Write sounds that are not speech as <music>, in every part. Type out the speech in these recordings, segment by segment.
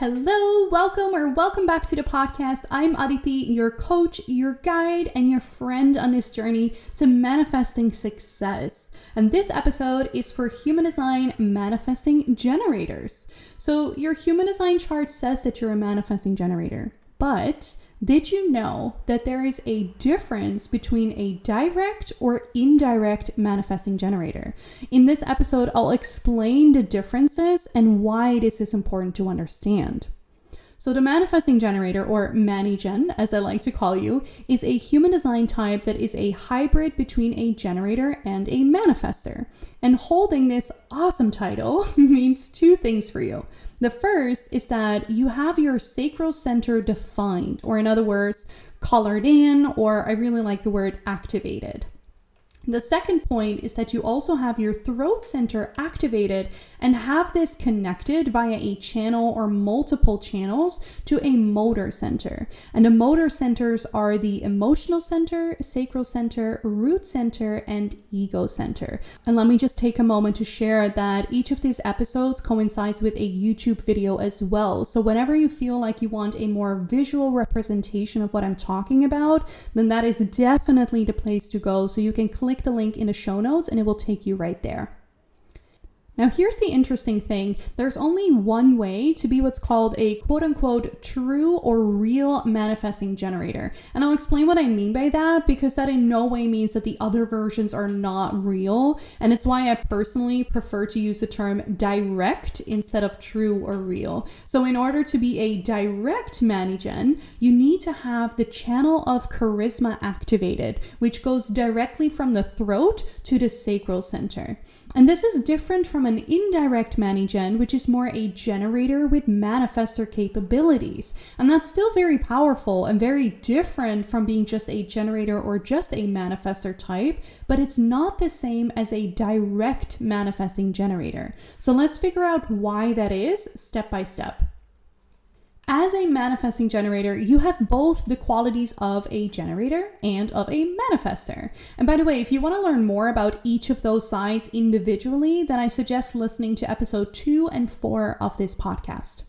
Hello, welcome or welcome back to the podcast. I'm Aditi, your coach, your guide, and your friend on this journey to manifesting success. And this episode is for human design manifesting generators. So, your human design chart says that you're a manifesting generator, but did you know that there is a difference between a direct or indirect manifesting generator? In this episode, I'll explain the differences and why this is important to understand. So, the manifesting generator, or ManiGen, as I like to call you, is a human design type that is a hybrid between a generator and a manifester. And holding this awesome title <laughs> means two things for you. The first is that you have your sacral center defined, or in other words, colored in, or I really like the word activated. The second point is that you also have your throat center activated and have this connected via a channel or multiple channels to a motor center. And the motor centers are the emotional center, sacral center, root center, and ego center. And let me just take a moment to share that each of these episodes coincides with a YouTube video as well. So whenever you feel like you want a more visual representation of what I'm talking about, then that is definitely the place to go. So you can click click the link in the show notes and it will take you right there. Now, here's the interesting thing there's only one way to be what's called a quote unquote true or real manifesting generator. And I'll explain what I mean by that because that in no way means that the other versions are not real. And it's why I personally prefer to use the term direct instead of true or real. So, in order to be a direct ManiGen, you need to have the channel of charisma activated, which goes directly from the throat to the sacral center. And this is different from an indirect ManiGen, which is more a generator with manifester capabilities. And that's still very powerful and very different from being just a generator or just a manifester type, but it's not the same as a direct manifesting generator. So let's figure out why that is step by step. As a manifesting generator, you have both the qualities of a generator and of a manifester. And by the way, if you want to learn more about each of those sides individually, then I suggest listening to episode two and four of this podcast.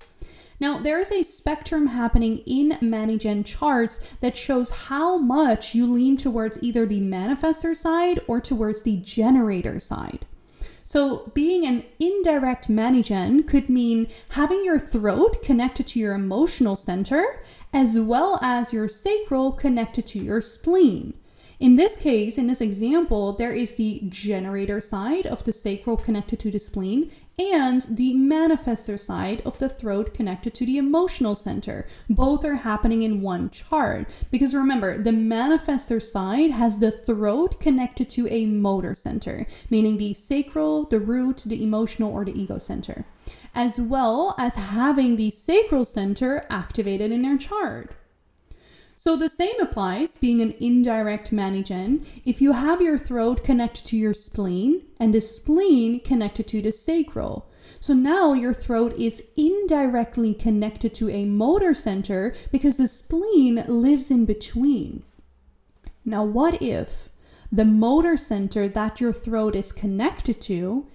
Now, there is a spectrum happening in ManiGen charts that shows how much you lean towards either the manifester side or towards the generator side. So, being an indirect ManiGen could mean having your throat connected to your emotional center as well as your sacral connected to your spleen. In this case, in this example, there is the generator side of the sacral connected to the spleen and the manifester side of the throat connected to the emotional center. Both are happening in one chart because remember, the manifester side has the throat connected to a motor center, meaning the sacral, the root, the emotional, or the ego center, as well as having the sacral center activated in their chart. So the same applies being an indirect ManiGen. If you have your throat connected to your spleen and the spleen connected to the sacral. So now your throat is indirectly connected to a motor center because the spleen lives in between. Now, what if the motor center that your throat is connected to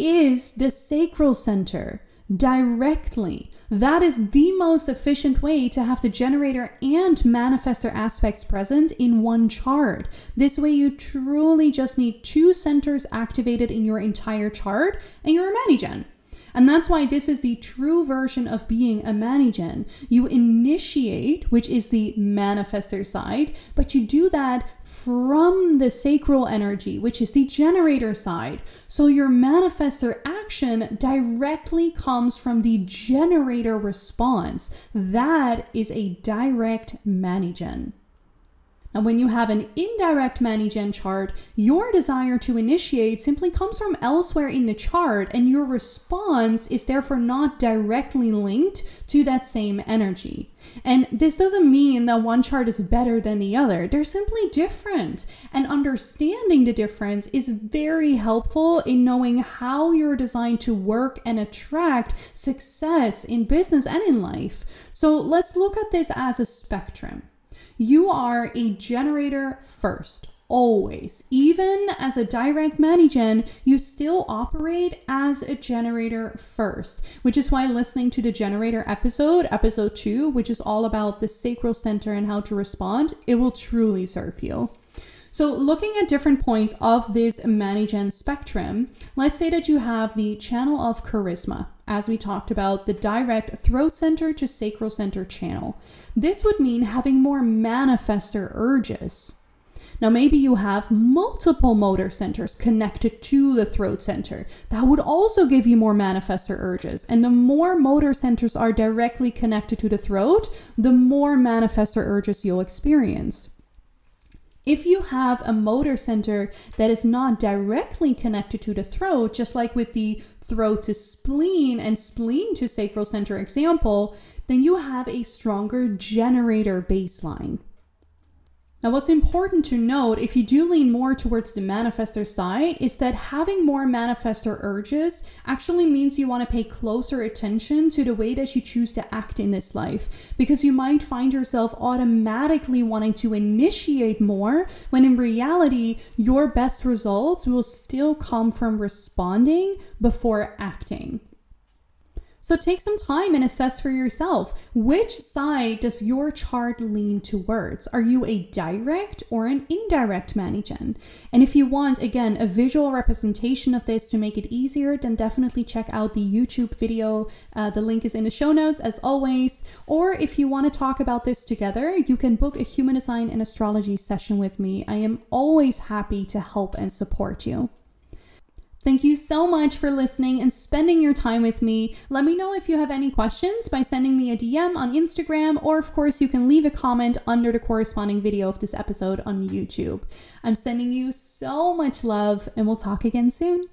is the sacral center directly? That is the most efficient way to have the generator and manifestor aspects present in one chart. This way, you truly just need two centers activated in your entire chart, and you're a ManiGen. And that's why this is the true version of being a ManiGen. You initiate, which is the manifester side, but you do that from the sacral energy, which is the generator side. So your manifester action directly comes from the generator response. That is a direct ManiGen. Now, when you have an indirect ManiGen chart, your desire to initiate simply comes from elsewhere in the chart, and your response is therefore not directly linked to that same energy. And this doesn't mean that one chart is better than the other, they're simply different. And understanding the difference is very helpful in knowing how you're designed to work and attract success in business and in life. So, let's look at this as a spectrum. You are a generator first, always, even as a direct manigen, you still operate as a generator first, which is why listening to the generator episode, episode two, which is all about the sacral center and how to respond, it will truly serve you. So, looking at different points of this Manigen spectrum, let's say that you have the channel of charisma, as we talked about, the direct throat center to sacral center channel. This would mean having more manifestor urges. Now, maybe you have multiple motor centers connected to the throat center. That would also give you more manifestor urges. And the more motor centers are directly connected to the throat, the more manifestor urges you'll experience. If you have a motor center that is not directly connected to the throat, just like with the throat to spleen and spleen to sacral center example, then you have a stronger generator baseline. Now, what's important to note if you do lean more towards the manifestor side is that having more manifestor urges actually means you want to pay closer attention to the way that you choose to act in this life because you might find yourself automatically wanting to initiate more when in reality, your best results will still come from responding before acting. So take some time and assess for yourself which side does your chart lean towards? Are you a direct or an indirect manigen? And if you want, again, a visual representation of this to make it easier, then definitely check out the YouTube video. Uh, the link is in the show notes as always. Or if you want to talk about this together, you can book a human design and astrology session with me. I am always happy to help and support you. Thank you so much for listening and spending your time with me. Let me know if you have any questions by sending me a DM on Instagram, or of course, you can leave a comment under the corresponding video of this episode on YouTube. I'm sending you so much love, and we'll talk again soon.